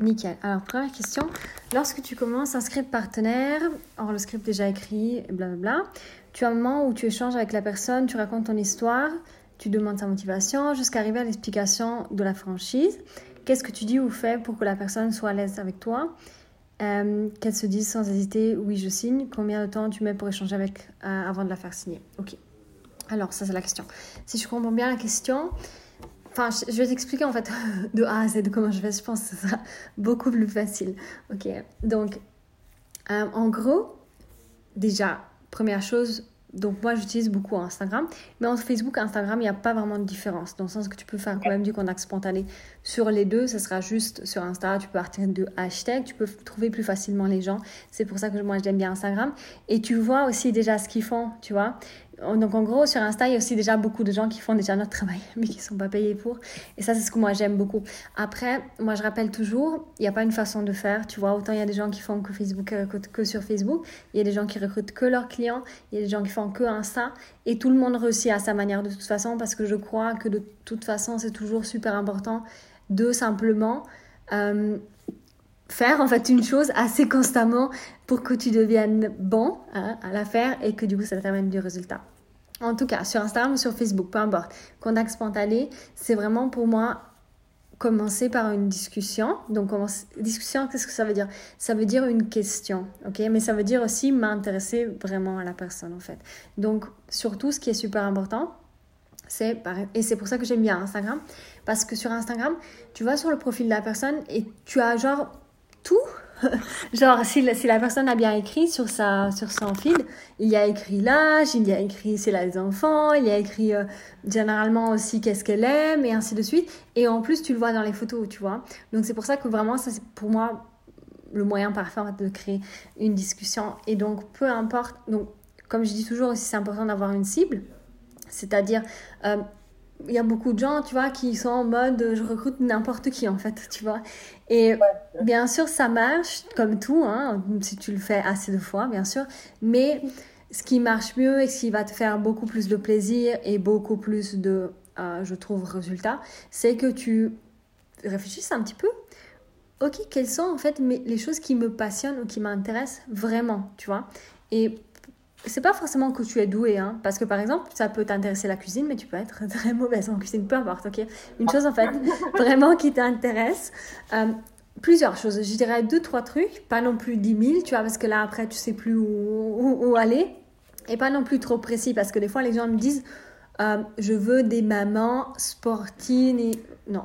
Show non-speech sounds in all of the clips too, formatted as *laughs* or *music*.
Nickel. Alors, première question. Lorsque tu commences un script partenaire, or le script déjà écrit, blablabla, tu as un moment où tu échanges avec la personne, tu racontes ton histoire, tu demandes sa motivation, jusqu'à arriver à l'explication de la franchise. Qu'est-ce que tu dis ou fais pour que la personne soit à l'aise avec toi? Euh, Qu'elle se dise sans hésiter, oui, je signe. Combien de temps tu mets pour échanger avec euh, avant de la faire signer? Ok. Alors, ça, c'est la question. Si je comprends bien la question, Enfin, je vais t'expliquer en fait *laughs* de A à Z comment je fais. Je pense que ce sera *laughs* beaucoup plus facile. Ok. Donc, euh, en gros, déjà, première chose, donc moi j'utilise beaucoup Instagram, mais entre Facebook et Instagram, il n'y a pas vraiment de différence, dans le sens que tu peux faire quand même du contact spontané sur les deux, ce sera juste sur Insta, tu peux partir de hashtag, tu peux trouver plus facilement les gens, c'est pour ça que moi j'aime bien Instagram, et tu vois aussi déjà ce qu'ils font, tu vois, donc en gros, sur Insta, il y a aussi déjà beaucoup de gens qui font déjà notre travail, *laughs* mais qui ne sont pas payés pour. Et ça, c'est ce que moi j'aime beaucoup. Après, moi je rappelle toujours, il n'y a pas une façon de faire. Tu vois, autant il y a des gens qui font que Facebook recrutent que sur Facebook, il y a des gens qui recrutent que leurs clients, il y a des gens qui font que Insta. Et tout le monde réussit à sa manière de toute façon, parce que je crois que de toute façon, c'est toujours super important de simplement euh, faire en fait une chose assez constamment pour que tu deviennes bon hein, à la faire et que du coup ça t'amène du résultat. En tout cas, sur Instagram ou sur Facebook, peu importe. Contact spontané, c'est vraiment pour moi commencer par une discussion. Donc, discussion, qu'est-ce que ça veut dire? Ça veut dire une question, ok? Mais ça veut dire aussi m'intéresser vraiment à la personne, en fait. Donc, surtout, ce qui est super important, c'est, et c'est pour ça que j'aime bien Instagram, parce que sur Instagram, tu vas sur le profil de la personne et tu as genre tout. *laughs* Genre, si la, personne a bien écrit sur, sa, sur son feed, il y a écrit l'âge, il y a écrit c'est là les enfants, il y a écrit euh, généralement aussi qu'est-ce qu'elle aime, et ainsi de suite. Et en plus, tu le vois dans les photos, tu vois. Donc, c'est pour ça que vraiment, ça, c'est pour moi le moyen parfait de créer une discussion. Et donc, peu importe. Comme je dis toujours aussi, c'est important d'avoir une cible. C'est-à-dire, euh, il y a beaucoup de gens, tu vois, qui sont en mode je recrute n'importe qui en fait, tu vois. Et bien sûr, ça marche comme tout, hein, si tu le fais assez de fois, bien sûr. Mais ce qui marche mieux et ce qui va te faire beaucoup plus de plaisir et beaucoup plus de, euh, je trouve, résultats, c'est que tu réfléchisses un petit peu. Ok, quelles sont en fait les choses qui me passionnent ou qui m'intéressent vraiment, tu vois. Et c'est pas forcément que tu es doué, hein, parce que par exemple, ça peut t'intéresser la cuisine, mais tu peux être *laughs* très mauvaise en cuisine, peu importe, ok? Une chose en fait, *laughs* vraiment qui t'intéresse. Euh, plusieurs choses, je dirais deux, trois trucs, pas non plus dix mille, tu vois, parce que là après, tu sais plus où, où, aller, et pas non plus trop précis, parce que des fois, les gens me disent, euh, je veux des mamans sportives, et... non,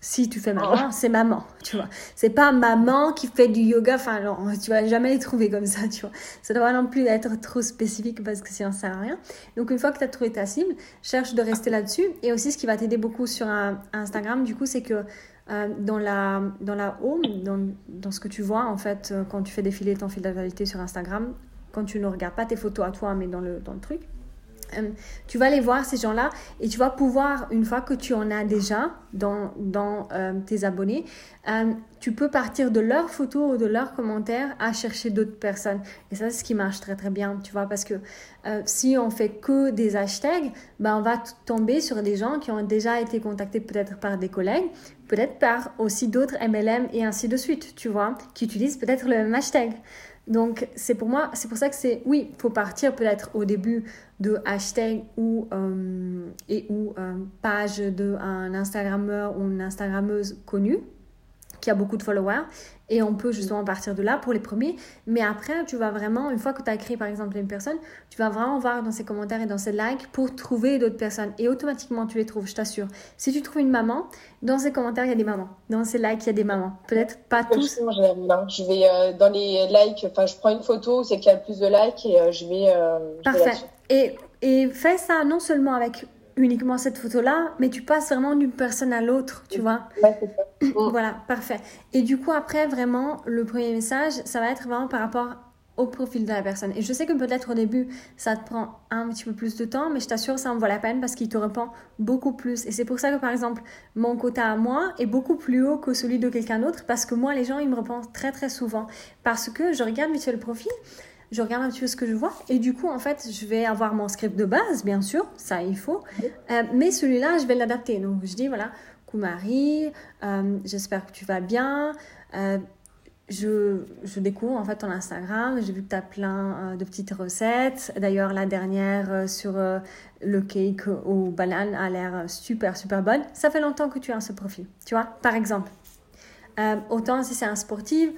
si tu fais maman, oh. c'est maman, tu vois. C'est pas maman qui fait du yoga, enfin non, tu vas jamais les trouver comme ça, tu vois. Ça doit non plus être trop spécifique parce que sinon ça sert à rien. Donc une fois que tu as trouvé ta cible, cherche de rester là-dessus. Et aussi ce qui va t'aider beaucoup sur Instagram, du coup, c'est que euh, dans, la, dans la home, dans, dans, ce que tu vois, en fait, euh, quand tu fais défiler ton fil d'actualité sur Instagram, quand tu ne regardes pas tes photos à toi, mais dans le, dans le truc, euh, tu vas aller voir ces gens-là et tu vas pouvoir, une fois que tu en as déjà dans, dans euh, tes abonnés, euh, tu peux partir de leurs photos ou de leurs commentaires à chercher d'autres personnes. Et ça, c'est ce qui marche très très bien, tu vois, parce que si on fait que des hashtags, ben, on va tomber sur des gens qui ont déjà été contactés peut-être par des collègues, peut-être par aussi d'autres MLM et ainsi de suite, tu vois, qui utilisent peut-être le même hashtag. Donc, c'est pour moi, c'est pour ça que c'est, oui, il faut partir peut-être au début de hashtag ou, euh, et ou euh, page d'un Instagrammeur ou une Instagrammeuse connue qui a beaucoup de followers et on peut justement partir de là pour les premiers. Mais après, tu vas vraiment, une fois que tu as créé par exemple une personne, tu vas vraiment voir dans ses commentaires et dans ses likes pour trouver d'autres personnes. Et automatiquement, tu les trouves, je t'assure. Si tu trouves une maman, dans ses commentaires, il y a des mamans. Dans ses likes, il y a des mamans. Peut-être pas tous. Je vais euh, dans les likes, enfin, je prends une photo, c'est qu'il y a le plus de likes et euh, je vais. Euh, Parfait. et, et fais ça non seulement avec uniquement cette photo-là, mais tu passes vraiment d'une personne à l'autre, tu vois. *clears throat* voilà, parfait. Et du coup, après, vraiment, le premier message, ça va être vraiment par rapport au profil de la personne. Et je sais que peut-être au début, ça te prend un petit peu plus de temps, mais je t'assure, ça en vaut la peine parce qu'il te répond beaucoup plus. Et c'est pour ça que, par exemple, mon quota à moi est beaucoup plus haut que celui de quelqu'un d'autre parce que moi, les gens, ils me répondent très, très souvent. Parce que je regarde vite le profil je regarde un petit peu ce que je vois et du coup en fait je vais avoir mon script de base bien sûr ça il faut euh, mais celui-là je vais l'adapter donc je dis voilà Coucou Marie, euh, j'espère que tu vas bien. Euh, je, je, découvre en fait ton Instagram. J'ai vu que tu as plein de petites recettes. D'ailleurs, la dernière sur le cake aux bananes a l'air super, super bonne. Ça fait longtemps que tu as ce profil, tu vois, par exemple. autant si c'est un sportif,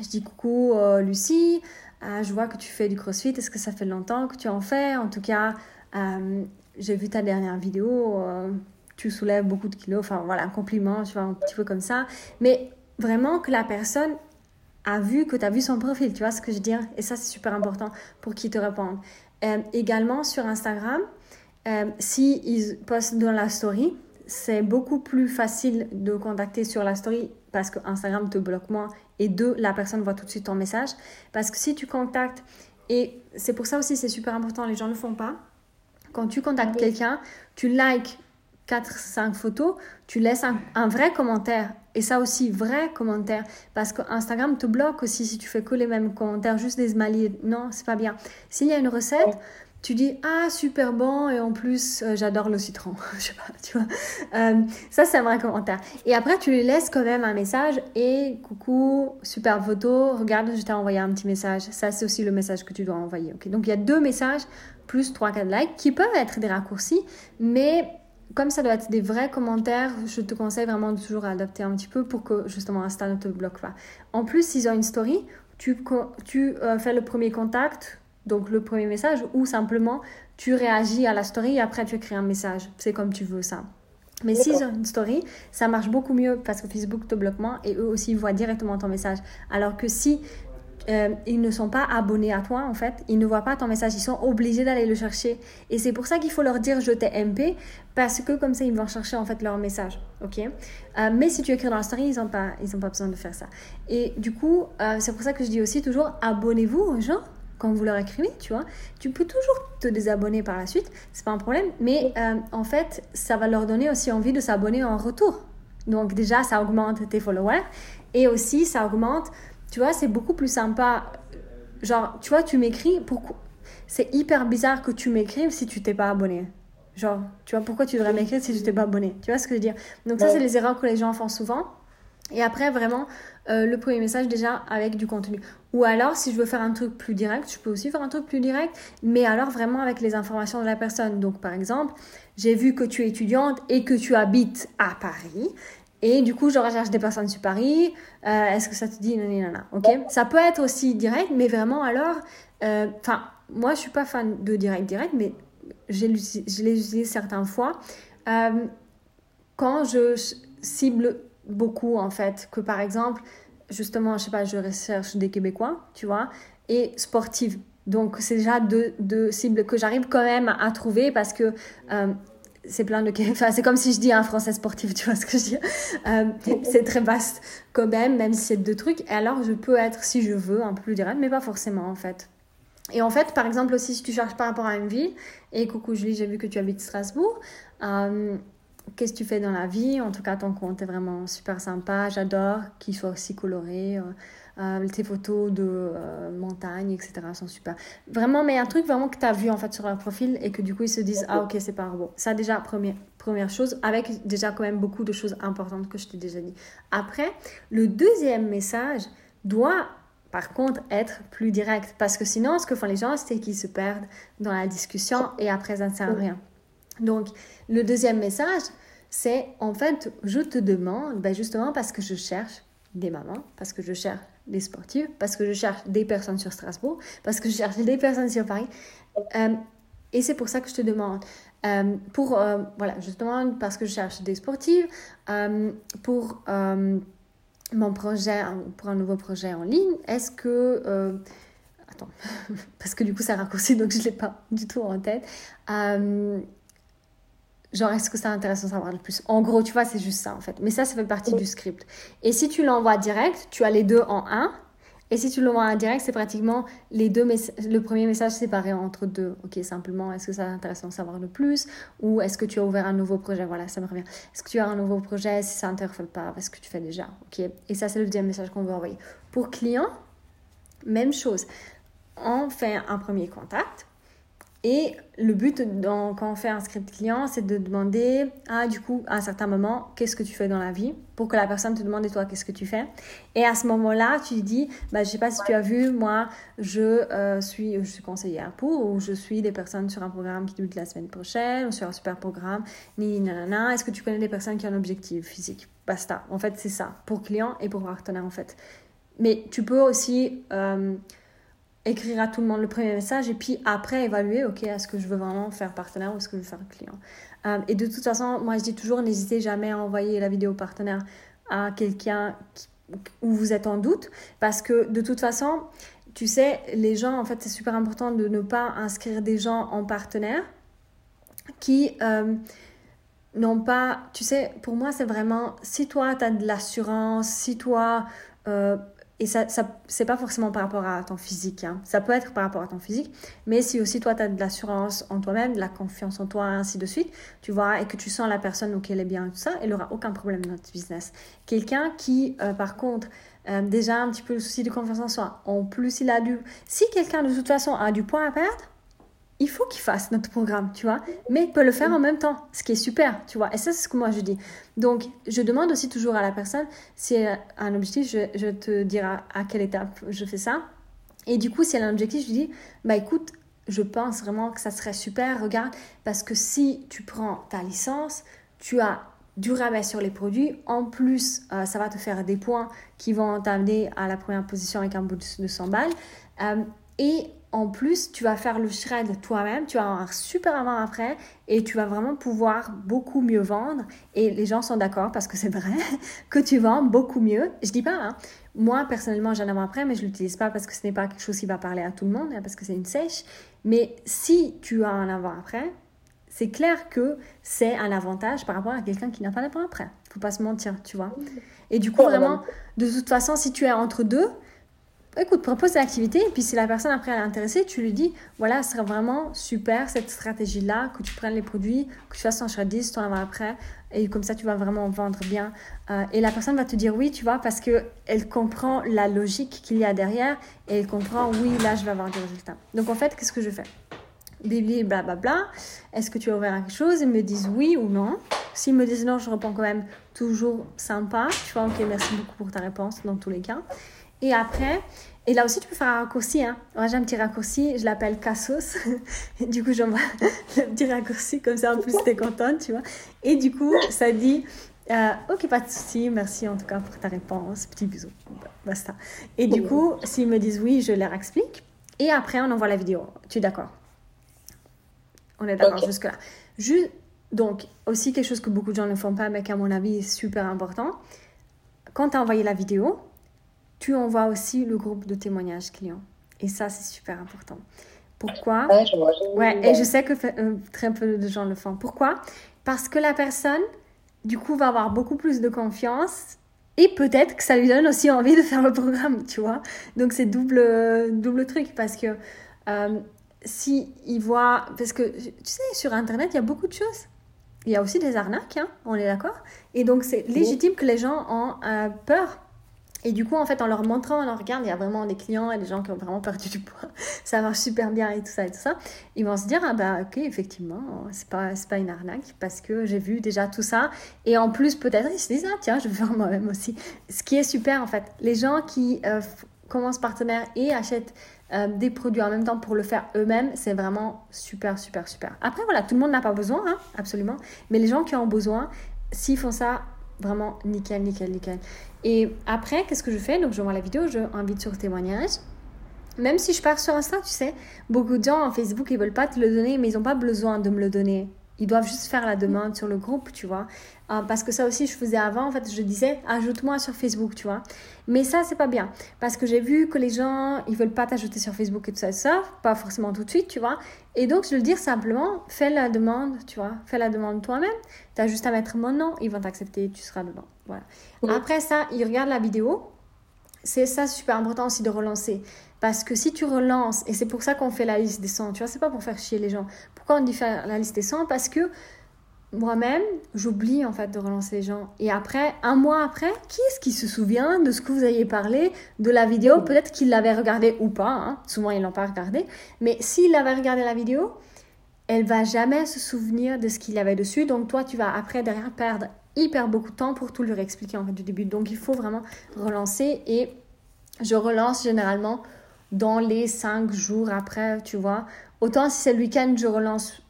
je dis coucou Lucie, je vois que tu fais du crossfit. Est-ce que ça fait longtemps que tu en fais? En tout cas, euh, j'ai vu ta dernière vidéo, euh, tu soulèves beaucoup de kilos, enfin voilà, un compliment, tu vois, un petit peu comme ça. Mais vraiment que la personne a vu que tu as vu son profil, tu vois ce que je veux dire? Et ça, c'est super important pour qu'il te réponde. Euh, également sur Instagram, euh, s'ils postent dans la story, c'est beaucoup plus facile de contacter sur la story parce que Instagram te bloque moins et deux, la personne voit tout de suite ton message. Parce que si tu contactes, et c'est pour ça aussi c'est super important, les gens ne le font pas, quand tu contactes quelqu'un, tu likes 4-5 photos, tu laisses un, vrai commentaire. Et ça aussi, vrai commentaire. Parce que Instagram te bloque aussi si tu fais que les mêmes commentaires, juste des smileys. Non, c'est pas bien. S'il y a une recette, tu dis ah super bon et en plus euh, j'adore le citron. *laughs* Je sais pas tu vois. Euh, ça c'est un vrai commentaire. Et après tu lui laisses quand même un message et coucou super photo regarde je t'ai envoyé un petit message. Ça c'est aussi le message que tu dois envoyer ok. Donc il y a deux messages plus 3-4 likes qui peuvent être des raccourcis mais comme ça doit être des vrais commentaires, je te conseille vraiment de toujours adapter un petit peu pour que justement Insta ne te bloque pas. En plus, s'ils ont une story, tu, tu euh, fais le premier contact, donc le premier message, ou simplement tu réagis à la story et après tu écris un message. C'est comme tu veux ça. Mais si ont une story, ça marche beaucoup mieux parce que Facebook te bloque moins et eux aussi voient directement ton message. Alors que si euh, ils ne sont pas abonnés à toi en fait, ils ne voient pas ton message, ils sont obligés d'aller le chercher. Et c'est pour ça qu'il faut leur dire je t'ai MP parce que comme ça ils vont chercher en fait leur message, ok? Euh, Mais si tu écris dans la story, ils n'ont pas, ils ont pas besoin de faire ça. Et du coup, euh, c'est pour ça que je dis aussi toujours abonnez-vous aux gens quand vous leur écrivez, tu vois. Tu peux toujours te désabonner par la suite, c'est pas un problème, mais euh, en fait, ça va leur donner aussi envie de s'abonner en retour. Donc déjà, ça augmente tes followers et aussi ça augmente, tu vois, c'est beaucoup plus sympa. Genre, tu vois, tu m'écris, pourquoi C'est hyper bizarre que tu m'écrives si tu t'es pas abonné. Genre, tu vois, pourquoi tu devrais m'écrire si tu t'es pas abonné Tu vois ce que je veux dire? Donc ça, c'est les erreurs que les gens font souvent. Et après, vraiment, euh, le premier message déjà avec du contenu. Ou alors, si je veux faire un truc plus direct, je peux aussi faire un truc plus direct, mais alors vraiment avec les informations de la personne. Donc, par exemple, j'ai vu que tu es étudiante et que tu habites à Paris. Et du coup, je recherche des personnes sur Paris. Euh, est-ce que ça te dit nanana, Ok? Ça peut être aussi direct, mais vraiment alors. Euh, enfin, moi, je suis pas fan de direct direct, mais je l'ai utilisé certaines fois. quand je cible beaucoup en fait. Que par exemple, justement, je sais pas, je recherche des Québécois, tu vois, et sportives. Donc, c'est déjà deux, deux, cibles que j'arrive quand même à trouver parce que euh, c'est plein de. Enfin, c'est comme si je dis un français sportif, tu vois ce que je dis. Euh, *laughs* c'est très vaste quand même, même si c'est deux trucs. Et alors, je peux être, si je veux, un peu plus direct, mais pas forcément en fait. Et en fait, par exemple, aussi, si tu cherches par rapport à une ville, et coucou Julie, j'ai vu que tu habites Strasbourg. Euh, qu'est-ce que tu fais dans la vie? En tout cas, ton compte est vraiment super sympa. J'adore qu'il soit aussi coloré. Euh, euh, tes photos de euh, montagne, etc. sont super. Vraiment, mais un truc vraiment que tu as vu en fait sur leur profil et que du coup ils se disent Ah, ok, c'est pas robot. Ça, déjà, première, première chose, avec déjà quand même beaucoup de choses importantes que je t'ai déjà dit. Après, le deuxième message doit par contre être plus direct parce que sinon, ce que font les gens, c'est qu'ils se perdent dans la discussion et après, ça ne sert à rien. Donc, le deuxième message, c'est en fait, je te demande, ben justement parce que je cherche des mamans, parce que je cherche des sportifs, parce que je cherche des personnes sur Strasbourg, parce que je cherche des personnes sur Paris. Euh, et c'est pour ça que je te demande. Euh, pour, euh, voilà, justement, parce que je cherche des sportifs, pour mon projet, pour un nouveau projet en ligne, est-ce que... attends, *laughs* parce que du coup, ça raccourci, donc je ne l'ai pas du tout en tête. Genre, est-ce que c'est intéressant de savoir le plus? En gros, tu vois, c'est juste ça en fait. Mais ça, ça fait partie du script. Et si tu l'envoies direct, tu as les deux en un. Et si tu l'envoies en direct, c'est pratiquement les deux le premier message séparé entre deux. Ok, simplement, est-ce que c'est intéressant de savoir le plus? Ou est-ce que tu as ouvert un nouveau projet? Voilà, ça me revient. Est-ce que tu as un nouveau projet? Si ça n'interfère pas, est-ce que tu fais déjà Ok. Et ça, c'est le deuxième message qu'on veut envoyer. Pour client, même chose. On fait un premier contact Et le but quand on fait un script client, c'est de demander, ah, du coup, à un certain moment, qu'est-ce que tu fais dans la vie pour que la personne te demande, et toi, qu'est-ce que tu fais? Et à ce moment-là, tu dis, bah, je sais pas si tu as vu, moi, je, euh, suis, je suis conseillère pour, ou je suis des personnes sur un programme qui débute la semaine prochaine, ou sur un super programme, ni nanana. Est-ce que tu connais des personnes qui ont un objectif physique? Basta. En fait, c'est ça, pour client et pour partenaire, en fait. Mais tu peux aussi. Euh, écrire à tout le monde le premier message et puis après évaluer, ok, est-ce que je veux vraiment faire partenaire ou est-ce que je veux faire client. Euh, et de toute façon, moi je dis toujours, n'hésitez jamais à envoyer la vidéo partenaire à quelqu'un où vous êtes en doute parce que de toute façon, tu sais, les gens, en fait, c'est super important de ne pas inscrire des gens en partenaire qui euh, n'ont pas, tu sais, pour moi, c'est vraiment, si toi, tu as de l'assurance, si toi, euh, et ça, ça c'est pas forcément par rapport à ton physique. Hein. Ça peut être par rapport à ton physique, mais si aussi toi, tu as de l'assurance en toi-même, de la confiance en toi, ainsi de suite, tu vois, et que tu sens la personne, ok, elle est bien, tout ça, elle aura aucun problème dans notre business. Quelqu'un qui, euh, par contre, euh, déjà un petit peu le souci de confiance en soi, en plus il a du... Si quelqu'un de toute façon a du poids à perdre, il faut qu'il fasse notre programme, tu vois, mais il peut le faire en même temps, ce qui est super, tu vois. Et ça, c'est ce que moi je dis. Donc, je demande aussi toujours à la personne si elle a un objectif, je, je te dirai à quelle étape je fais ça. Et du coup, si elle a un objectif, je dis, bah écoute, je pense vraiment que ça serait super, regarde, parce que si tu prends ta licence, tu as du rabais sur les produits. En plus, euh, ça va te faire des points qui vont t'amener à la première position avec un bonus de 100 balles. Euh, et en plus, tu vas faire le shred toi-même, tu vas avoir un super avant-après et tu vas vraiment pouvoir beaucoup mieux vendre. Et les gens sont d'accord parce que c'est vrai *laughs* que tu vends beaucoup mieux. Je dis pas, hein. moi personnellement j'ai un avant-après, mais je l'utilise pas parce que ce n'est pas quelque chose qui va parler à tout le monde, hein, parce que c'est une sèche. Mais si tu as un avant-après, c'est clair que c'est un avantage par rapport à quelqu'un qui n'a pas d'avant-après. Faut pas se mentir, tu vois. Et du coup, vraiment, de toute façon, si tu es entre deux, écoute, propose l'activité et puis si la personne après elle est intéressée, tu lui dis voilà, ce serait vraiment super cette stratégie-là, que tu prennes les produits, que tu fasses ton shred 10, ton avant après, et comme ça tu vas vraiment vendre bien. Euh, et la personne va te dire oui, tu vois, parce qu'elle comprend la logique qu'il y a derrière et elle comprend oui, là je vais avoir des résultats. Donc en fait, qu'est-ce que je fais? Bibli, blablabla. Est-ce que tu as ouvert quelque chose? Ils me disent oui ou non. S'ils me disent non, je réponds quand même toujours sympa. Tu vois, ok, merci beaucoup pour ta réponse dans tous les cas. Et après, et là aussi, tu peux faire un raccourci. Hein. Moi, j'ai un petit raccourci, je l'appelle Cassos. *laughs* du coup, j'envoie *laughs* le petit raccourci, comme ça, en plus, t'es contente, tu vois. Et du coup, ça dit euh, Ok, pas de souci, merci en tout cas pour ta réponse. Petit bisou. Basta. Et du coup, s'ils me disent oui, je leur explique. Et après, on envoie la vidéo. Tu es d'accord? On est d'accord jusque-là. Donc, aussi quelque chose que beaucoup de gens ne font pas, mais qui, à mon avis, est super important. Quand tu as envoyé la vidéo, tu envoies aussi le groupe de témoignages clients. Et ça, c'est super important. Pourquoi Ouais, et je sais que euh, très peu de gens le font. Pourquoi? Parce que la personne, du coup, va avoir beaucoup plus de confiance et peut-être que ça lui donne aussi envie de faire le programme, tu vois. Donc, c'est double, double truc parce que euh, si il voit. Parce que, tu sais, sur Internet, il y a beaucoup de choses. Il y a aussi des arnaques, hein, on est d'accord? Et donc, c'est légitime que les gens ont euh, peur et du coup, en fait, en leur montrant, on leur regarde, il y a vraiment des clients et des gens qui ont vraiment perdu du poids. *laughs* ça marche super bien et tout ça et tout ça. Ils vont se dire, ah bah ok, effectivement, c'est pas, pas une arnaque parce que j'ai vu déjà tout ça. Et en plus, peut-être, ils se disent, ah tiens, je vais *laughs* faire moi-même aussi. Ce qui est super, en fait. Les gens qui euh, commencent partenaire et achètent euh, des produits en même temps pour le faire eux-mêmes, c'est vraiment super, super, super. Après, voilà, tout le monde n'a pas besoin, hein, absolument. Mais les gens qui ont besoin, s'ils font ça, vraiment nickel, nickel, nickel. Et après, qu'est-ce que je fais? Donc, je vois la vidéo, je invite sur témoignage. Même si je pars sur Insta, tu sais, beaucoup de gens en Facebook, ils veulent pas te le donner, mais ils n'ont pas besoin de me le donner. Ils doivent juste faire la demande sur le groupe, tu vois. Euh, parce que ça aussi, je faisais avant, en fait, je disais, ajoute-moi sur Facebook, tu vois. Mais ça, c'est pas bien. Parce que j'ai vu que les gens, ils veulent pas t'ajouter sur Facebook et tout ça, ça, pas forcément tout de suite, tu vois. Et donc, je veux le dire simplement, fais la demande, tu vois. Fais la demande toi-même. Tu as juste à mettre mon nom, ils vont t'accepter, tu seras dedans. Voilà. Après ça, ils regardent la vidéo. C'est ça, super important aussi de relancer. Parce que si tu relances, et c'est pour ça qu'on fait la liste des 100, tu vois, c'est pas pour faire chier les gens. Pourquoi on dit faire la liste des 100 Parce que moi-même, j'oublie en fait de relancer les gens. Et après, un mois après, qui est-ce qui se souvient de ce que vous aviez parlé, de la vidéo? Peut-être qu'il l'avait regardé ou pas. Hein. Souvent, ils l'ont pas regardé. Mais s'il avait regardé la vidéo, elle va jamais se souvenir de ce qu'il y avait dessus. Donc toi, tu vas après derrière perdre hyper beaucoup de temps pour tout lui expliquer en fait du début. Donc il faut vraiment relancer et je relance généralement dans les cinq jours après, tu vois. Autant si c'est le week-end, je relance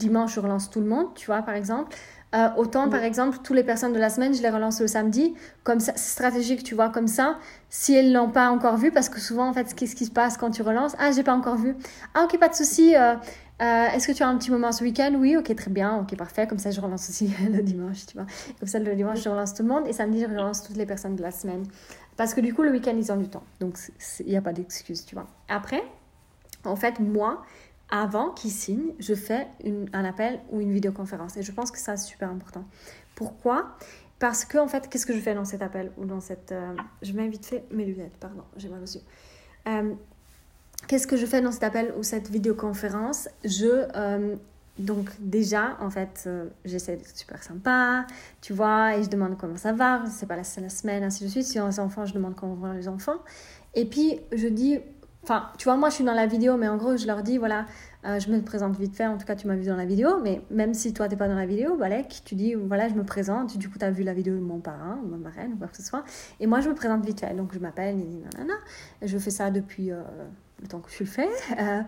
dimanche, je relance tout le monde, tu vois, par exemple. Euh, autant, par exemple, toutes les personnes de la semaine, je les relance le samedi. Comme ça, c'est stratégique, tu vois, comme ça. Si elles l'ont pas encore vu, parce que souvent, en fait, qu'est-ce qui se passe quand tu relances Ah, j'ai pas encore vu. Ah, ok, pas de souci. Euh, euh, est-ce que tu as un petit moment ce week-end? Oui, ok, très bien, ok, parfait. Comme ça, je relance aussi *laughs* le dimanche, tu vois. Comme ça, le dimanche, je relance tout le monde et samedi, je relance toutes les personnes de la semaine. Parce que du coup, le week-end, ils ont du temps. Donc, il n'y a pas d'excuse, tu vois. Après, en fait, moi, avant qu'ils signent, je fais un appel ou une vidéoconférence. Et je pense que ça, c'est super important. Pourquoi? Parce que, en fait, qu'est-ce que je fais dans cet appel ou dans cette... Euh, je mets vite fait mes lunettes, pardon, j'ai mal aux yeux. Euh, qu'est-ce que je fais dans cet appel ou cette vidéoconférence? Je... Euh, donc déjà, en fait, j'essaie d'être super sympa, tu vois, et je demande comment ça va, c'est pas la, semaine, ainsi de suite. Si on a des enfants, je demande comment vont les enfants. Et puis, je dis, Enfin, tu vois, moi, je suis dans la vidéo, mais en gros, je leur dis, voilà, euh, je me présente vite fait. En tout cas, tu m'as vu dans la vidéo, mais même si toi, tu n'es pas dans la vidéo, Balek, tu dis, voilà, je me présente. Du coup, tu as vu la vidéo de mon parrain ou ma marraine ou quoi que ce soit. Et moi, je me présente vite fait. Donc, je m'appelle, nanana. Je fais ça depuis euh, le temps que je le fais. *laughs*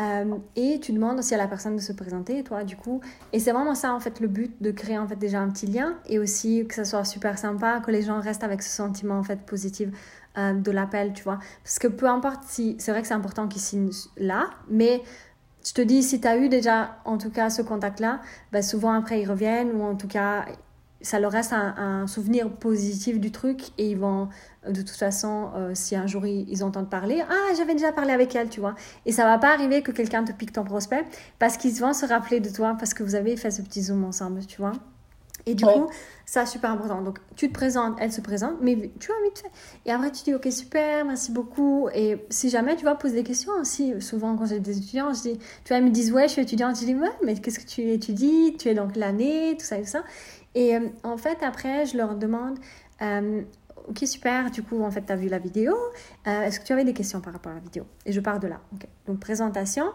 Euh, et tu demandes aussi à la personne de se présenter, toi, du coup. Et c'est vraiment ça, en fait, le but de créer, en fait, déjà un petit lien. Et aussi que ça soit super sympa, que les gens restent avec ce sentiment, en fait, positif euh, de l'appel, tu vois. Parce que peu importe si, c'est vrai que c'est important qu'ils signent là, mais je te dis, si tu as eu déjà, en tout cas, ce contact-là, ben souvent après ils reviennent, ou en tout cas, ça leur reste un, souvenir positif du truc, et ils vont, de toute façon, euh, si un jour ils, entendent parler, ah, j'avais déjà parlé avec elle, tu vois. Et ça va pas arriver que quelqu'un te pique ton prospect, parce qu'ils vont se rappeler de toi, parce que vous avez fait ce petit zoom ensemble, tu vois. Et du coup, ça, super important. Donc, tu te présentes, elle se présente, mais tu as vite fait. Et après, tu dis, OK, super, merci beaucoup. Et si jamais tu vas poser des questions aussi, souvent quand j'ai des étudiants, je dis, tu vois, ils me disent, ouais, je suis étudiante. Je dis, ouais, mais qu'est-ce que tu étudies? Tu es donc l'année, tout ça et tout ça. Et euh, en fait, après, je leur demande, euh, OK, super, du coup, en fait, tu as vu la vidéo. Euh, est-ce que tu avais des questions par rapport à la vidéo? Et je pars de là. Donc, présentation,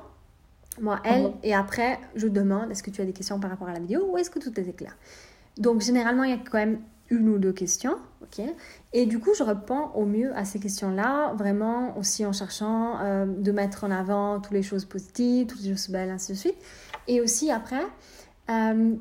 moi, elle, mhm. et après, je demande, est-ce que tu as des questions par rapport à la vidéo ou est-ce que tout était clair? Donc généralement, il y a quand même une ou deux questions, ok Et du coup, je réponds au mieux à ces questions-là, vraiment aussi en cherchant euh, de mettre en avant toutes les choses positives, toutes les choses belles, ainsi de suite. Et aussi après, euh,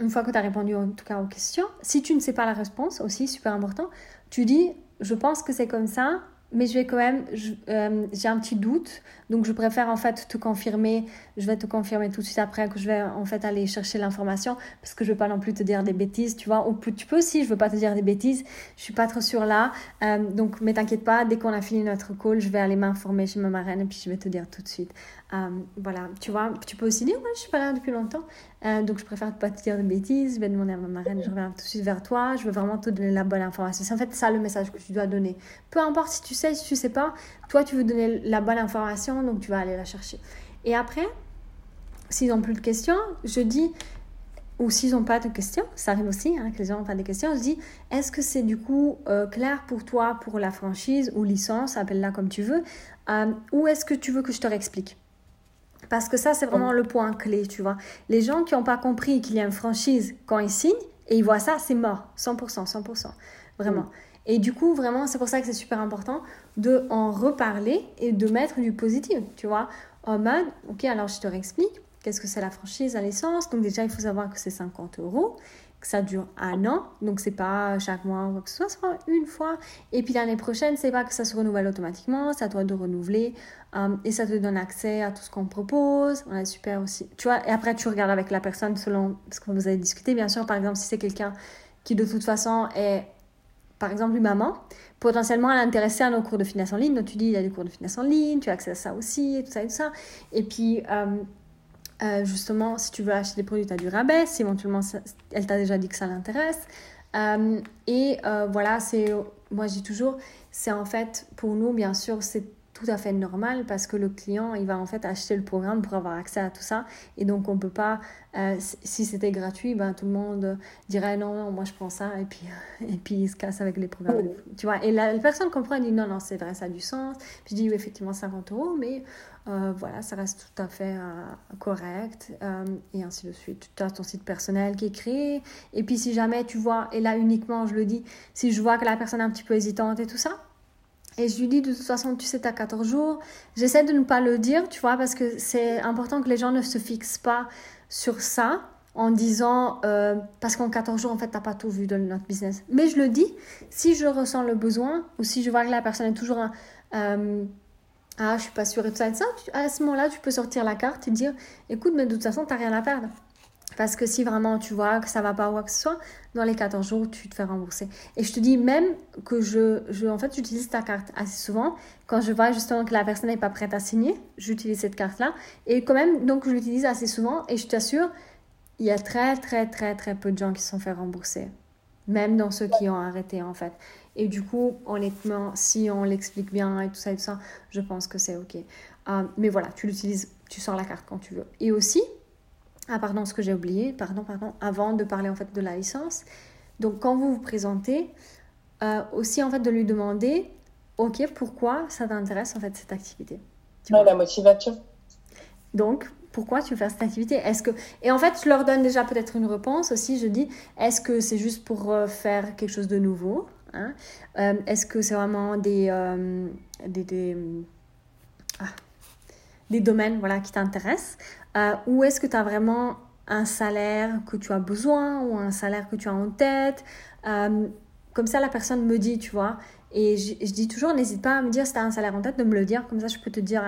une fois que tu as répondu en tout cas aux questions, si tu ne sais pas la réponse, aussi super important, tu dis, je pense que c'est comme ça, mais je vais quand même, euh, j'ai un petit doute, donc je préfère en fait te confirmer, je vais te confirmer tout de suite après que je vais en fait aller chercher l'information, parce que je veux pas non plus te dire des bêtises, tu vois, ou tu peux aussi, je veux pas te dire des bêtises, je suis pas trop sûre là, euh, donc mais t'inquiète pas, dès qu'on a fini notre call, je vais aller m'informer chez ma marraine et puis je vais te dire tout de suite. Euh, voilà, tu vois, tu peux aussi dire, ouais, je suis pas là depuis longtemps, donc je préfère pas te dire de bêtises, je vais demander à ma marraine, je reviens tout de suite vers toi, je veux vraiment te donner la bonne information. C'est en fait ça le message que tu dois donner. Peu importe si tu sais, si tu sais pas, toi tu veux donner la bonne information, donc tu vas aller la chercher. Et après, s'ils n'ont plus de questions, je dis, ou s'ils n'ont pas de questions, ça arrive aussi, hein, que les gens n'ont pas de questions, je dis, est-ce que c'est du coup euh, clair pour toi pour la franchise ou licence, appelle-la comme tu veux, ou est-ce que tu veux que je te réexplique? Parce que ça, c'est vraiment le point clé, tu vois. Les gens qui n'ont pas compris qu'il y a une franchise quand ils signent et ils voient ça, c'est mort. 100%, 100%. Vraiment. Et du coup, vraiment, c'est pour ça que c'est super important de en reparler et de mettre du positif, tu vois. En mode, ok, alors je te réexplique. Qu'est-ce que c'est la franchise à l'essence Donc déjà, il faut savoir que c'est 50 euros que ça dure un an, donc c'est pas chaque mois ou quoi que ce soit, c'est une fois. Et puis l'année prochaine, c'est pas que ça se renouvelle automatiquement, ça doit de renouveler euh, et ça te donne accès à tout ce qu'on propose. On a super aussi, tu vois. Et après, tu regardes avec la personne selon ce que vous avez discuté. Bien sûr, par exemple, si c'est quelqu'un qui de toute façon est, par exemple, maman, potentiellement elle est intéressée à nos cours de finance en ligne. Donc tu dis, il y a des cours de finance en ligne, tu as accès à ça aussi, tout ça et tout ça. Et puis, euh, euh, justement, si tu veux acheter des produits, tu as du rabais. Si éventuellement, elle t'a déjà dit que ça l'intéresse. Euh, et voilà, c'est, moi je dis toujours, c'est en fait, pour nous, bien sûr, c'est tout à fait normal parce que le client, il va en fait acheter le programme pour avoir accès à tout ça. Et donc, on peut pas, euh, si c'était gratuit, ben, tout le monde dirait non, non, moi je prends ça et puis, *laughs* et puis il se casse avec les programmes. Tu vois, et la, personne comprend et dit non, non, c'est vrai, ça a du sens. Puis je dis oui, effectivement 50 euros, mais euh, voilà, ça reste tout à fait euh, correct et ainsi de suite. Tu as ton site personnel qui est créé. Et puis si jamais tu vois, et là uniquement je le dis, si je vois que la personne est un petit peu hésitante et tout ça, et je lui dis, de toute façon, tu sais, tu as 14 jours. J'essaie de ne pas le dire, tu vois, parce que c'est important que les gens ne se fixent pas sur ça en disant, euh, parce qu'en 14 jours, en fait, tu pas tout vu de notre business. Mais je le dis, si je ressens le besoin, ou si je vois que la personne est toujours un... Euh, ah, je suis pas sûre et tout ça et ça, à ce moment-là, tu peux sortir la carte et dire, écoute, mais de toute façon, tu rien à perdre. Parce que si vraiment tu vois que ça va pas ou quoi que ce soit, dans les 14 jours, tu te fais rembourser. Et je te dis même que je, en fait, j'utilise ta carte assez souvent. Quand je vois justement que la personne n'est pas prête à signer, j'utilise cette carte-là. Et quand même, donc je l'utilise assez souvent. Et je t'assure, il y a très, très, très, très peu de gens qui se sont fait rembourser. Même dans ceux qui ont arrêté, en fait. Et du coup, honnêtement, si on l'explique bien et tout ça et ça, je pense que c'est OK. Euh, mais voilà, tu l'utilises, tu sors la carte quand tu veux. Et aussi, ah pardon, ce que j'ai oublié, pardon, pardon, avant de parler en fait de la licence. Donc quand vous vous présentez, euh, aussi en fait de lui demander, ok, pourquoi ça t'intéresse en fait cette activité? La motivation. Donc pourquoi tu veux faire cette activité? Est-ce que et en fait je leur donne déjà peut-être une réponse aussi. Je dis est-ce que c'est juste pour euh, faire quelque chose de nouveau hein? euh, Est-ce que c'est vraiment des des, des, ah, des domaines voilà qui t'intéressent? Euh, ou est-ce que tu as vraiment un salaire que tu as besoin ou un salaire que tu as en tête? Euh, Comme ça, la personne me dit, tu vois. Et je, dis toujours, n'hésite pas à me dire si tu as un salaire en tête, de me le dire. Comme ça, je peux te dire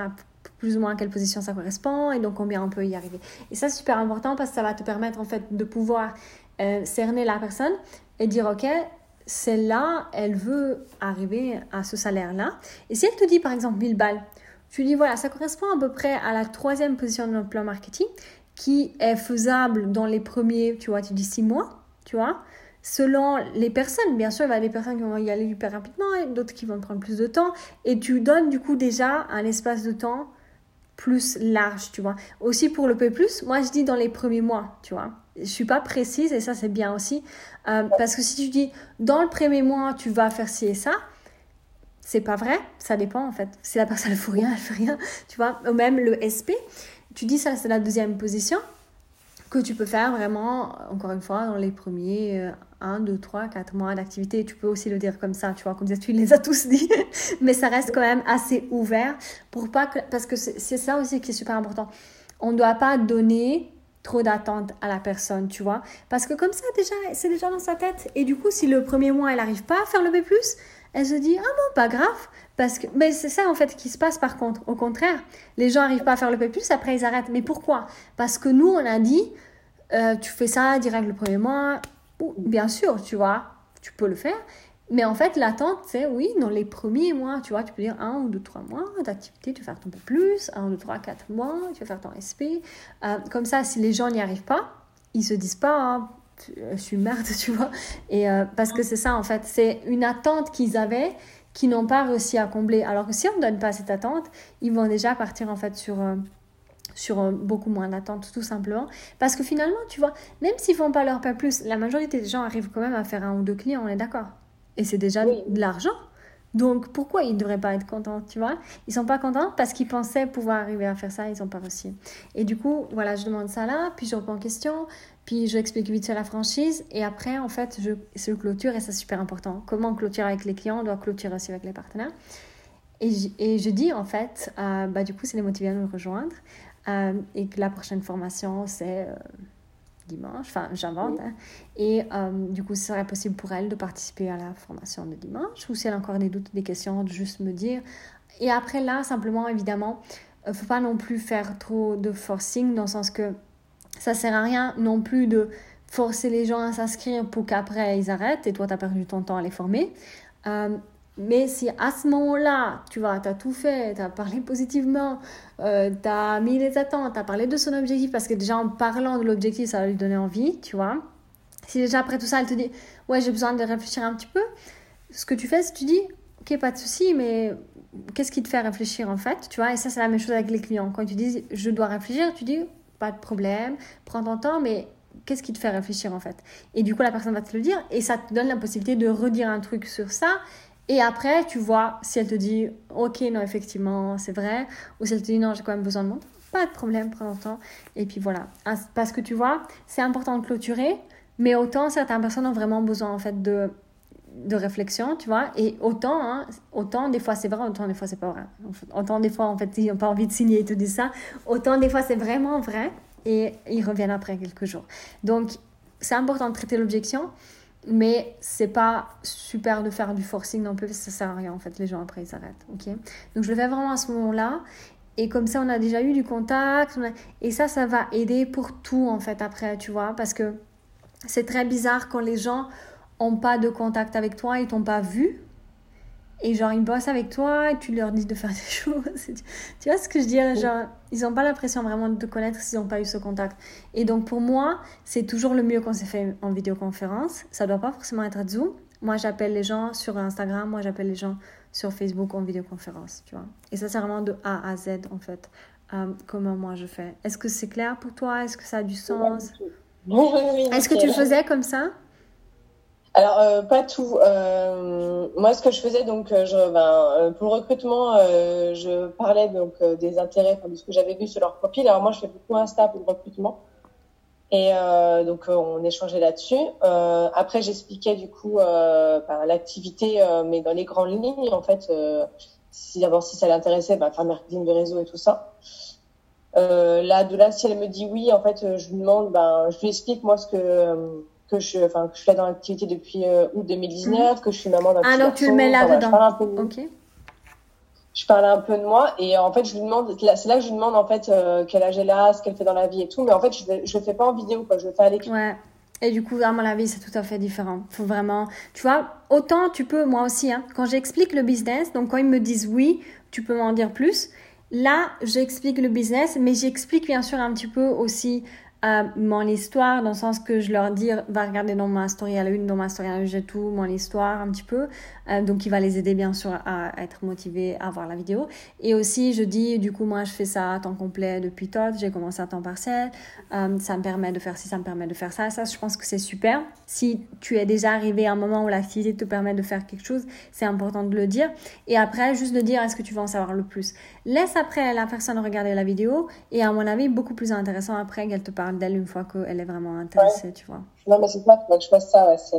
plus ou moins à quelle position ça correspond et donc combien on peut y arriver. Et ça, c'est super important parce que ça va te permettre en fait de pouvoir euh, cerner la personne et dire, OK, celle-là, elle veut arriver à ce salaire-là. Et si elle te dit par exemple 1000 balles, tu dis voilà, ça correspond à peu près à la troisième position de notre plan marketing qui est faisable dans les premiers, tu vois, tu dis six mois, tu vois. Selon les personnes, bien sûr, il y a des personnes qui vont y aller hyper rapidement et d'autres qui vont prendre plus de temps. Et tu donnes du coup déjà un espace de temps plus large, tu vois. Aussi pour le P+, moi je dis dans les premiers mois, tu vois. Je suis pas précise et ça c'est bien aussi. Euh, parce que si tu dis dans le premier mois tu vas faire ci et ça, c'est pas vrai, ça dépend en fait. Si la personne ne fait rien, elle fait rien. Tu vois, même le SP, tu dis ça, c'est la deuxième position que tu peux faire vraiment, encore une fois, dans les premiers 1, 2, 3, 4 mois d'activité. Tu peux aussi le dire comme ça, tu vois, comme ça, tu les as tous dit. *laughs* Mais ça reste quand même assez ouvert pour pas parce que c'est ça aussi qui est super important. On ne doit pas donner trop d'attente à la personne, tu vois. Parce que comme ça, déjà, c'est déjà dans sa tête. Et du coup, si le premier mois, elle n'arrive pas à faire le B+, elle se dit ah non pas grave parce que mais c'est ça en fait qui se passe par contre. Au contraire les gens n'arrivent pas à faire le P+, après ils arrêtent. Mais pourquoi? Parce que nous on a dit euh, tu fais ça direct le premier mois bien sûr tu vois tu peux le faire. Mais en fait l'attente c'est oui dans les premiers mois tu vois tu peux dire un ou deux trois mois d'activité tu vas faire ton P+, un deux trois quatre mois tu vas faire ton SP euh, comme ça si les gens n'y arrivent pas ils se disent pas hein, je suis merde, *laughs* tu vois. Et euh, parce que c'est ça, en fait, c'est une attente qu'ils avaient qui n'ont pas réussi à combler. Alors que si on ne donne pas cette attente, ils vont déjà partir, en fait, sur, euh, sur euh, beaucoup moins d'attente, tout simplement. Parce que finalement, tu vois, même s'ils font pas leur pas plus, la majorité des gens arrivent quand même à faire un ou deux clients, on est d'accord. Et c'est déjà de l'argent. Donc pourquoi ils ne devraient pas être contents, tu vois? Ils sont pas contents parce qu'ils pensaient pouvoir arriver à faire ça, ils n'ont pas réussi. Et du coup, voilà, je demande ça là, puis je reprends en question, puis je explique vite sur la franchise, et après, en fait, je, je clôture, et c'est super important. Comment clôturer avec les clients, on doit clôturer aussi avec les partenaires. Et je, et je dis, en fait, euh, bah, du coup, c'est les motiver à nous rejoindre, euh, et que la prochaine formation, c'est... Euh, dimanche, enfin j'invente, hein. et euh, du coup ce serait possible pour elle de participer à la formation de dimanche, ou si elle a encore des doutes, des questions, de juste me dire. Et après là, simplement, évidemment, ne euh, faut pas non plus faire trop de forcing, dans le sens que ça sert à rien non plus de forcer les gens à s'inscrire pour qu'après ils arrêtent, et toi tu as perdu ton temps à les former. Euh, mais si à ce moment-là, tu vois, tu as tout fait, tu as parlé positivement, euh, tu as mis les attentes, tu as parlé de son objectif, parce que déjà en parlant de l'objectif, ça va lui donner envie, tu vois. Si déjà après tout ça, elle te dit, ouais, j'ai besoin de réfléchir un petit peu, ce que tu fais, c'est que tu dis, ok, pas de souci, mais qu'est-ce qui te fait réfléchir en fait, tu vois? Et ça, c'est la même chose avec les clients. Quand tu dis je dois réfléchir, tu dis pas de problème, prends ton temps, mais qu'est-ce qui te fait réfléchir en fait? Et du coup, la personne va te le dire et ça te donne la possibilité de redire un truc sur ça. Et après, tu vois si elle te dit ok, non, effectivement, c'est vrai, ou si elle te dit non, j'ai quand même besoin de moi, pas de problème, prends ton temps. Et puis voilà. Ah, parce que tu vois, c'est important de clôturer, mais autant certaines personnes ont vraiment besoin en fait de de réflexion, tu vois. Et autant, hein, autant des fois c'est vrai, autant des fois c'est pas vrai. Autant des fois, en fait, ils n'ont pas envie de signer et te disent ça. Autant des fois c'est vraiment vrai et ils reviennent après quelques jours. Donc, c'est important de traiter l'objection, mais c'est pas super de faire du forcing non plus, parce ça sert à rien en fait. Les gens après ils s'arrêtent, ok? Donc, je le fais vraiment à ce moment-là. Et comme ça, on a déjà eu du contact. Et ça, ça va aider pour tout en fait après, tu vois, parce que c'est très bizarre quand les gens ont pas de contact avec toi, ils t'ont pas vu. Et genre, ils bossent avec toi et tu leur dis de faire des *laughs* choses. tu vois ce que je dirais Genre, ils n'ont pas l'impression vraiment de te connaître s'ils n'ont pas eu ce contact. Et donc, pour moi, c'est toujours le mieux quand c'est fait en vidéoconférence. Ça doit pas forcément être Zoom. Moi, j'appelle les gens sur Instagram. Moi, j'appelle les gens sur Facebook en vidéoconférence, tu vois. Et ça, c'est vraiment de A à Z, en fait, euh, comment moi je fais. Est-ce que c'est clair pour toi? Est-ce que ça a du sens? Est-ce que tu le faisais comme ça? Alors euh, pas tout. Euh, moi, ce que je faisais donc, euh, je, ben, pour le recrutement, je parlais donc des intérêts, de ce que j'avais vu sur leur profil. Alors moi, je fais beaucoup Insta pour le recrutement, et donc on échangeait là-dessus. après, j'expliquais du coup ben, l'activité, mais dans les grandes lignes, en fait, si d'abord si ça l'intéressait, ben, faire marketing de réseau et tout ça. là, de là, si elle me dit oui, en fait, je lui demande, ben, je lui explique moi ce que que je, enfin, que je suis dans l'activité depuis euh, août 2019, mhm. que je suis maman d'un Ah, donc tu le mets là-dedans. ok. Je parle un peu de moi et en fait, je lui demande, c'est là que je lui demande en fait euh, quel âge elle a, ce qu'elle fait dans la vie et tout, mais en fait, je ne le fais pas en vidéo, quoi, je le fais à l'écrit. Ouais. Et du coup, à mon avis, c'est tout à fait différent. Faut vraiment, tu vois, autant tu peux, moi aussi, hein, quand j'explique le business, donc quand ils me disent oui, tu peux m'en dire plus. Là, j'explique le business, mais j'explique bien sûr un petit peu aussi à mon histoire, dans le sens que je leur dis, va regarder dans ma story à la une, dans ma story à la j'ai tout, mon histoire un petit peu. Euh, donc, il va les aider, bien sûr, à être motivés à voir la vidéo. Et aussi, je dis, du coup, moi, je fais ça à temps complet depuis TOT, j'ai commencé à temps partiel. Euh, ça me permet de faire ci, ça me permet de faire ça. Ça, je pense que c'est super. Si tu es déjà arrivé à un moment où l'activité te permet de faire quelque chose, c'est important de le dire. Et après, juste de dire, est-ce que tu veux en savoir le plus? Laisse après la personne regarder la vidéo. Et à mon avis, beaucoup plus intéressant après qu'elle te parle d'elle une fois qu'elle est vraiment intéressée, tu vois. Non, mais c'est pas que je fasse ça, ouais. C'est